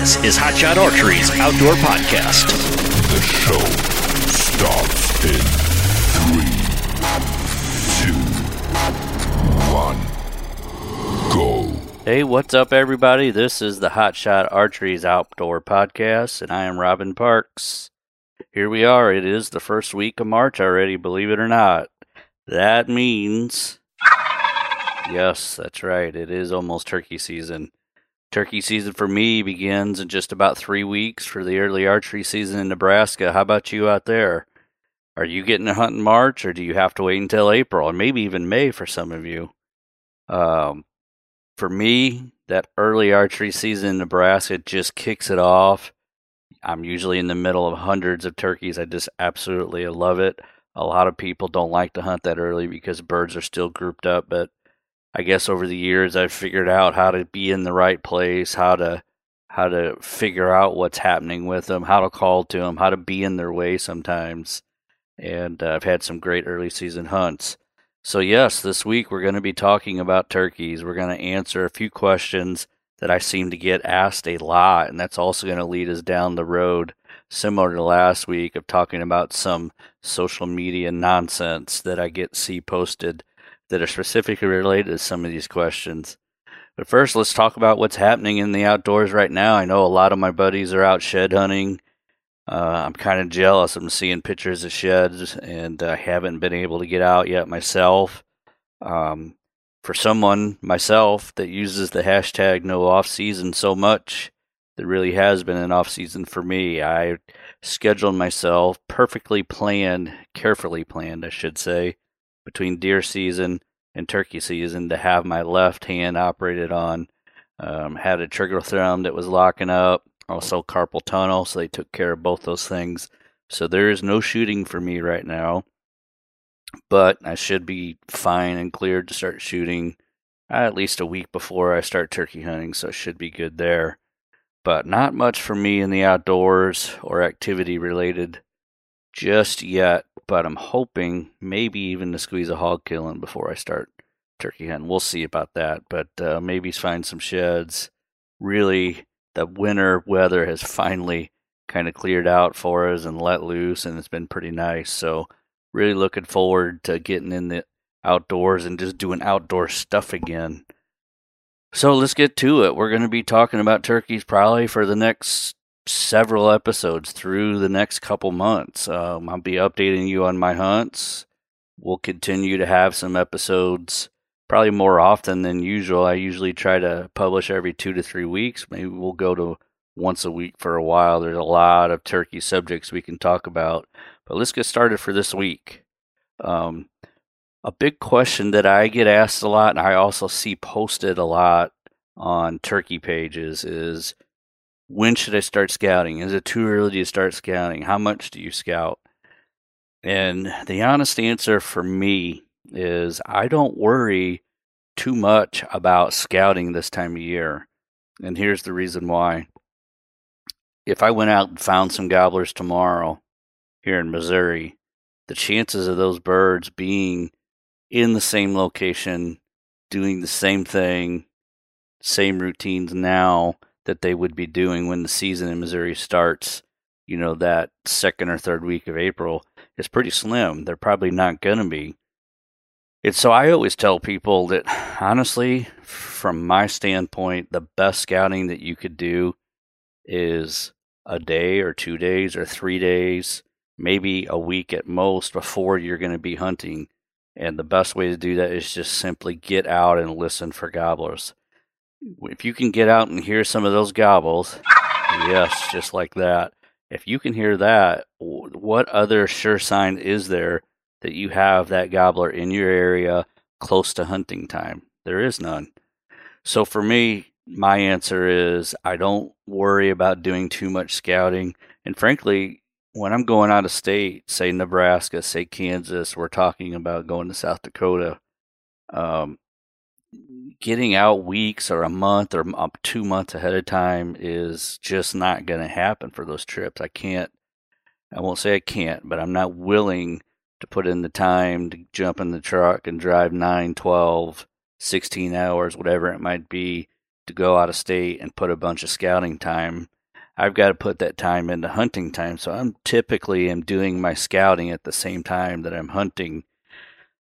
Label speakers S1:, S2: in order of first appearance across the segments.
S1: This is Hotshot Archery's outdoor podcast.
S2: The show starts in three, two, one, go.
S3: Hey, what's up, everybody? This is the Hotshot Archery's Outdoor Podcast, and I am Robin Parks. Here we are. It is the first week of March already, believe it or not. That means. Yes, that's right. It is almost turkey season. Turkey season for me begins in just about three weeks for the early archery season in Nebraska. How about you out there? Are you getting to hunt in March, or do you have to wait until April, or maybe even May for some of you? Um, for me, that early archery season in Nebraska just kicks it off. I'm usually in the middle of hundreds of turkeys. I just absolutely love it. A lot of people don't like to hunt that early because birds are still grouped up, but I guess over the years I've figured out how to be in the right place, how to how to figure out what's happening with them, how to call to them, how to be in their way sometimes. And uh, I've had some great early season hunts. So yes, this week we're going to be talking about turkeys. We're going to answer a few questions that I seem to get asked a lot, and that's also going to lead us down the road similar to last week of talking about some social media nonsense that I get see posted that are specifically related to some of these questions. But first, let's talk about what's happening in the outdoors right now. I know a lot of my buddies are out shed hunting. Uh, I'm kind of jealous. I'm seeing pictures of sheds, and I haven't been able to get out yet myself. Um, for someone myself that uses the hashtag no off season so much, there really has been an off season for me. I scheduled myself perfectly planned, carefully planned, I should say, between deer season and turkey season to have my left hand operated on. Um, had a trigger thumb that was locking up, also carpal tunnel, so they took care of both those things. So there is no shooting for me right now, but I should be fine and cleared to start shooting at least a week before I start turkey hunting, so it should be good there. But not much for me in the outdoors or activity related just yet, but I'm hoping maybe even to squeeze a hog killing before I start turkey hunting. We'll see about that, but uh, maybe find some sheds. Really, the winter weather has finally kind of cleared out for us and let loose, and it's been pretty nice. So, really looking forward to getting in the outdoors and just doing outdoor stuff again. So let's get to it. We're going to be talking about turkeys probably for the next several episodes through the next couple months. Um, I'll be updating you on my hunts. We'll continue to have some episodes probably more often than usual. I usually try to publish every two to three weeks. Maybe we'll go to once a week for a while. There's a lot of turkey subjects we can talk about. But let's get started for this week. Um, a big question that I get asked a lot, and I also see posted a lot on turkey pages, is when should I start scouting? Is it too early to start scouting? How much do you scout? And the honest answer for me is I don't worry too much about scouting this time of year. And here's the reason why. If I went out and found some gobblers tomorrow here in Missouri, the chances of those birds being in the same location, doing the same thing, same routines now that they would be doing when the season in Missouri starts, you know, that second or third week of April is pretty slim. They're probably not going to be. And so I always tell people that honestly, from my standpoint, the best scouting that you could do is a day or two days or three days, maybe a week at most before you're going to be hunting and the best way to do that is just simply get out and listen for gobblers. If you can get out and hear some of those gobbles, yes, just like that. If you can hear that, what other sure sign is there that you have that gobbler in your area close to hunting time? There is none. So for me, my answer is I don't worry about doing too much scouting. And frankly, when I'm going out of state, say Nebraska, say Kansas, we're talking about going to South Dakota. Um, getting out weeks or a month or um, two months ahead of time is just not going to happen for those trips. I can't, I won't say I can't, but I'm not willing to put in the time to jump in the truck and drive 9, 12, 16 hours, whatever it might be, to go out of state and put a bunch of scouting time, I've got to put that time into hunting time. So I'm typically am doing my scouting at the same time that I'm hunting.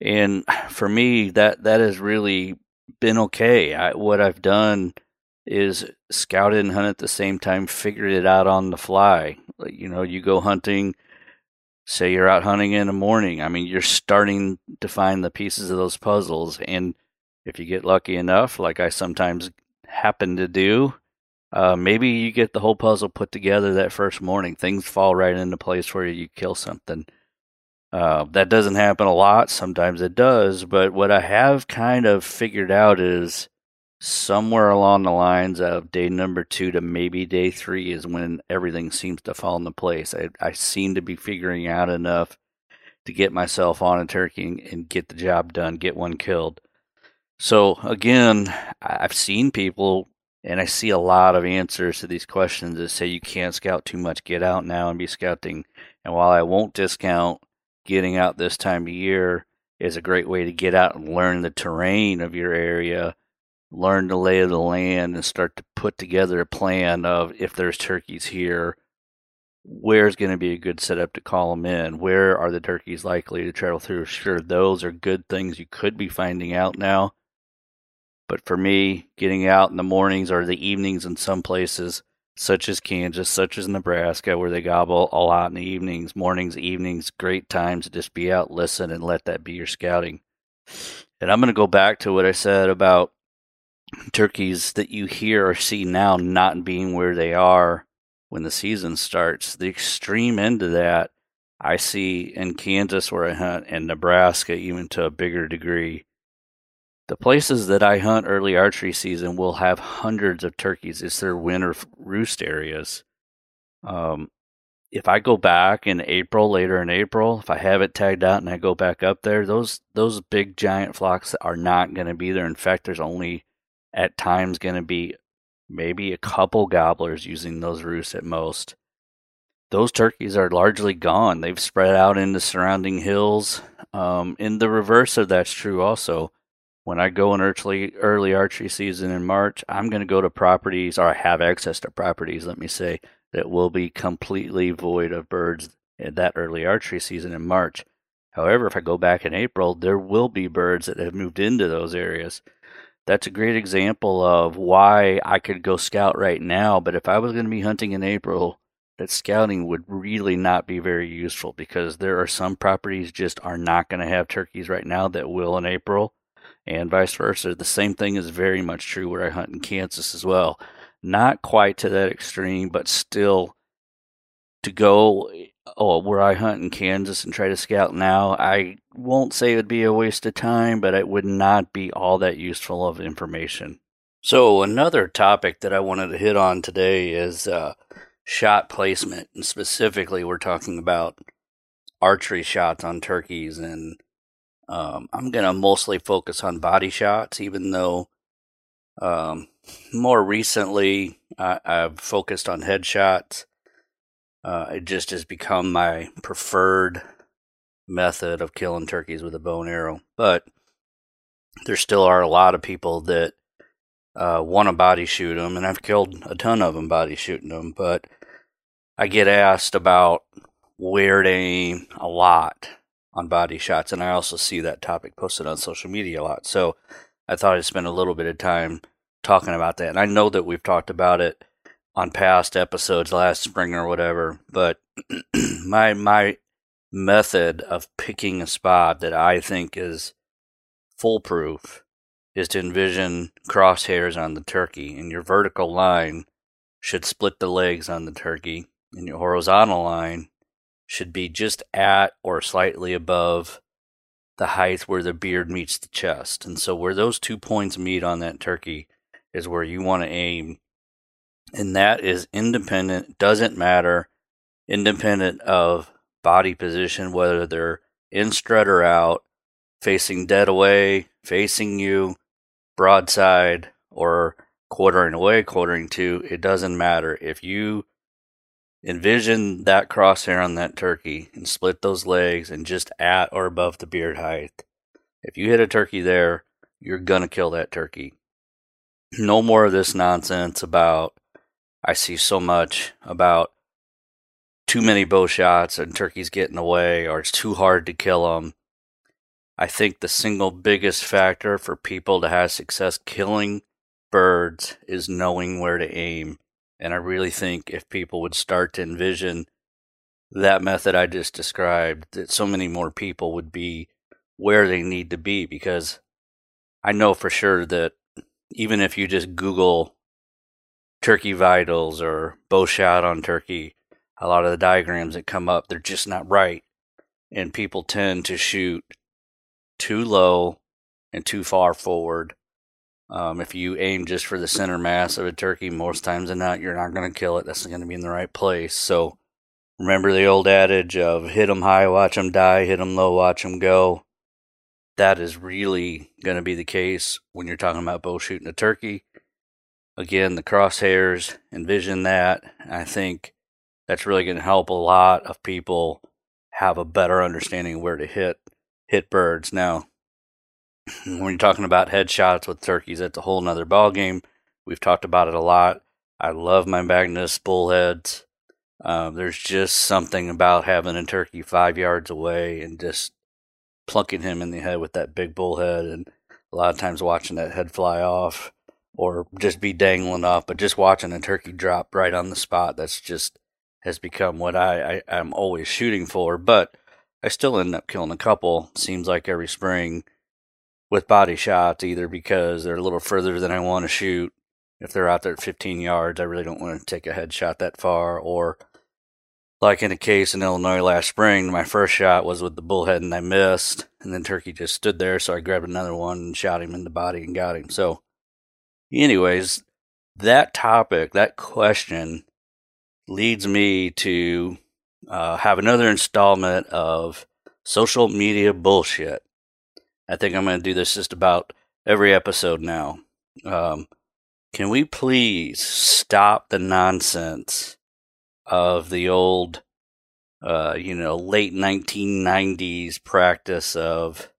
S3: And for me, that that has really been okay. I, what I've done is scouted and hunted at the same time, figured it out on the fly. You know, you go hunting, say you're out hunting in the morning. I mean, you're starting to find the pieces of those puzzles. And if you get lucky enough, like I sometimes happen to do, uh, maybe you get the whole puzzle put together that first morning. Things fall right into place where you kill something. Uh, that doesn't happen a lot. Sometimes it does. But what I have kind of figured out is somewhere along the lines of day number two to maybe day three is when everything seems to fall into place. I, I seem to be figuring out enough to get myself on a turkey and, and get the job done, get one killed. So again, I've seen people and I see a lot of answers to these questions that say you can't scout too much, get out now and be scouting. And while I won't discount getting out this time of year is a great way to get out and learn the terrain of your area learn the lay of the land and start to put together a plan of if there's turkeys here, where's going to be a good setup to call them in? Where are the turkeys likely to travel through? Sure, those are good things you could be finding out now. But for me, getting out in the mornings or the evenings in some places, such as Kansas, such as Nebraska, where they gobble a lot in the evenings, mornings, evenings, great times to just be out, listen, and let that be your scouting. And I'm going to go back to what I said about turkeys that you hear or see now not being where they are when the season starts. The extreme end of that I see in Kansas where I hunt and Nebraska even to a bigger degree. The places that I hunt early archery season will have hundreds of turkeys. It's their winter roost areas. Um, if I go back in April, later in April, if I have it tagged out and I go back up there, those those big giant flocks are not going to be there. In fact, there's only at times going to be maybe a couple gobblers using those roosts at most. Those turkeys are largely gone. They've spread out into surrounding hills. Um, and the reverse of that's true also. When I go in early, early archery season in March, I'm going to go to properties, or I have access to properties, let me say, that will be completely void of birds in that early archery season in March. However, if I go back in April, there will be birds that have moved into those areas that's a great example of why I could go scout right now. But if I was going to be hunting in April, that scouting would really not be very useful because there are some properties just are not going to have turkeys right now that will in April, and vice versa. The same thing is very much true where I hunt in Kansas as well. Not quite to that extreme, but still to go oh, where I hunt in Kansas and try to scout now, I won't say it would be a waste of time, but it would not be all that useful of information. So, another topic that I wanted to hit on today is uh, shot placement. And specifically, we're talking about archery shots on turkeys. And um, I'm going to mostly focus on body shots, even though um, more recently I- I've focused on headshots. Uh, it just has become my preferred method of killing turkeys with a bow and arrow. But there still are a lot of people that uh, want to body shoot them, and I've killed a ton of them body shooting them. But I get asked about where to aim a lot on body shots, and I also see that topic posted on social media a lot. So I thought I'd spend a little bit of time talking about that. And I know that we've talked about it on past episodes last spring or whatever, but my my method of picking a spot that I think is foolproof is to envision crosshairs on the turkey and your vertical line should split the legs on the turkey and your horizontal line should be just at or slightly above the height where the beard meets the chest. And so where those two points meet on that turkey is where you want to aim and that is independent, doesn't matter, independent of body position, whether they're in strut or out, facing dead away, facing you, broadside, or quartering away, quartering to, it doesn't matter. If you envision that crosshair on that turkey and split those legs and just at or above the beard height, if you hit a turkey there, you're going to kill that turkey. no more of this nonsense about I see so much about too many bow shots and turkeys getting away or it's too hard to kill them. I think the single biggest factor for people to have success killing birds is knowing where to aim. And I really think if people would start to envision that method I just described, that so many more people would be where they need to be because I know for sure that even if you just Google turkey vitals or bow shot on turkey, a lot of the diagrams that come up, they're just not right. And people tend to shoot too low and too far forward. Um, if you aim just for the center mass of a turkey, most times than not, you're not going to kill it. That's going to be in the right place. So remember the old adage of hit 'em high, watch 'em die, hit 'em low, watch 'em go. That is really going to be the case when you're talking about bow shooting a turkey. Again, the crosshairs, envision that. I think that's really going to help a lot of people have a better understanding of where to hit hit birds. Now, when you're talking about headshots with turkeys, that's a whole nother ball game. We've talked about it a lot. I love my Magnus bullheads. Um, there's just something about having a turkey five yards away and just plunking him in the head with that big bullhead, and a lot of times watching that head fly off or just be dangling off, but just watching a turkey drop right on the spot. That's just has become what I, I am always shooting for. But I still end up killing a couple. Seems like every spring with body shots, either because they're a little further than I want to shoot. If they're out there at 15 yards, I really don't want to take a headshot that far. Or, like in a case in Illinois last spring, my first shot was with the bullhead and I missed. And then Turkey just stood there, so I grabbed another one and shot him in the body and got him. So, anyways, that topic, that question leads me to uh, have another installment of social media bullshit. I think I'm going to do this just about every episode now. Um, can we please stop the nonsense of the old, uh, you know, late 1990s practice of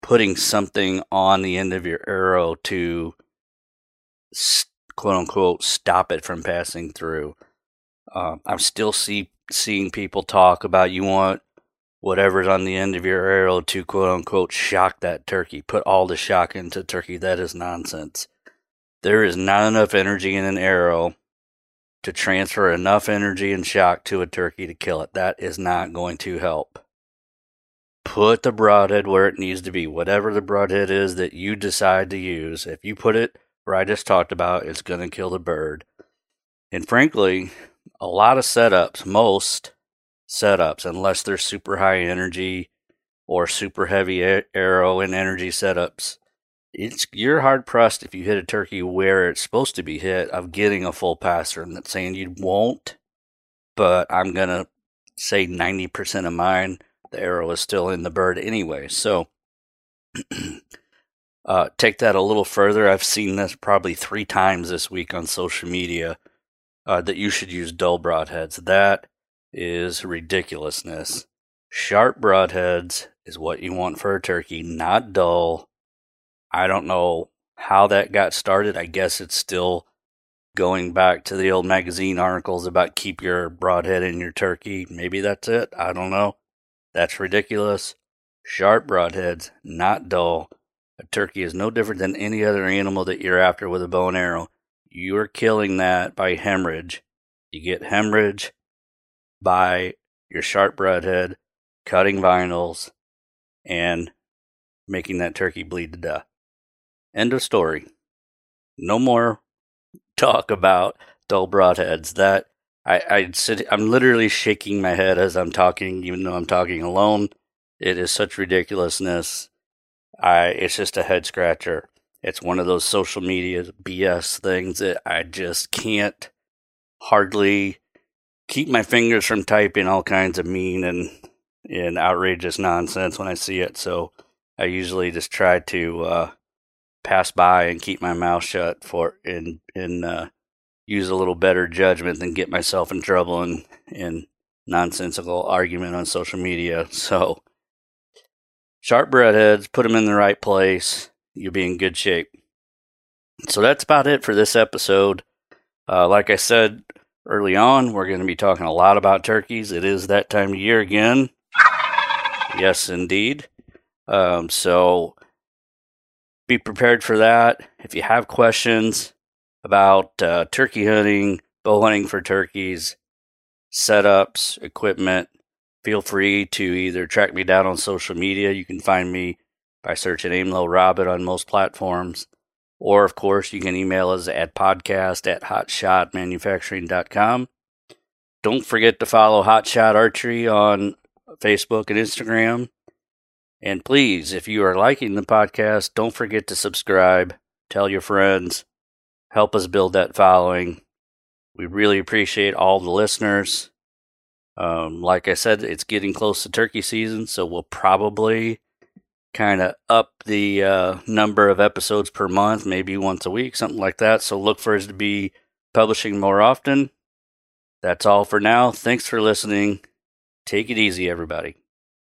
S3: putting something on the end of your arrow to quote unquote stop it from passing through? Um, I'm still see, seeing people talk about you want whatever's on the end of your arrow to quote unquote shock that turkey, put all the shock into turkey. That is nonsense. There is not enough energy in an arrow to transfer enough energy and shock to a turkey to kill it. That is not going to help. Put the broadhead where it needs to be, whatever the broadhead is that you decide to use. If you put it where I just talked about, it's going to kill the bird. And frankly, a lot of setups, most setups, unless they're super high energy or super heavy arrow and energy setups, it's you're hard pressed if you hit a turkey where it's supposed to be hit of getting a full passer. I'm not saying you won't, but I'm gonna say 90% of mine, the arrow is still in the bird anyway. So uh, take that a little further. I've seen this probably three times this week on social media uh, that you should use dull broadheads. That is ridiculousness. Sharp broadheads is what you want for a turkey, not dull. I don't know how that got started. I guess it's still going back to the old magazine articles about keep your broadhead in your turkey. Maybe that's it. I don't know. That's ridiculous. Sharp broadheads, not dull. A turkey is no different than any other animal that you're after with a bow and arrow you are killing that by hemorrhage. You get hemorrhage by your sharp broadhead cutting vitals and making that turkey bleed to death. End of story. No more talk about dull broadheads. That I, I sit, I'm literally shaking my head as I'm talking, even though I'm talking alone. It is such ridiculousness. I, it's just a head scratcher. It's one of those social media BS things that I just can't hardly keep my fingers from typing all kinds of mean and and outrageous nonsense when I see it. So I usually just try to uh, pass by and keep my mouth shut for and and uh, use a little better judgment than get myself in trouble and in nonsensical argument on social media. So sharp broadheads, put them in the right place you'll be in good shape. So that's about it for this episode. Uh, like I said early on, we're going to be talking a lot about turkeys. It is that time of year again. Yes, indeed. Um, so be prepared for that. If you have questions about uh, turkey hunting, bow hunting for turkeys, setups, equipment, feel free to either track me down on social media. You can find me by searching Aimlow Robin on most platforms. Or, of course, you can email us at podcast at hotshotmanufacturing.com. Don't forget to follow Hotshot Archery on Facebook and Instagram. And please, if you are liking the podcast, don't forget to subscribe, tell your friends, help us build that following. We really appreciate all the listeners. Um, like I said, it's getting close to turkey season, so we'll probably kind of up the uh, number of episodes per month, maybe once a week, something like that. So look for us to be publishing more often. That's all for now. Thanks for listening. Take it easy, everybody.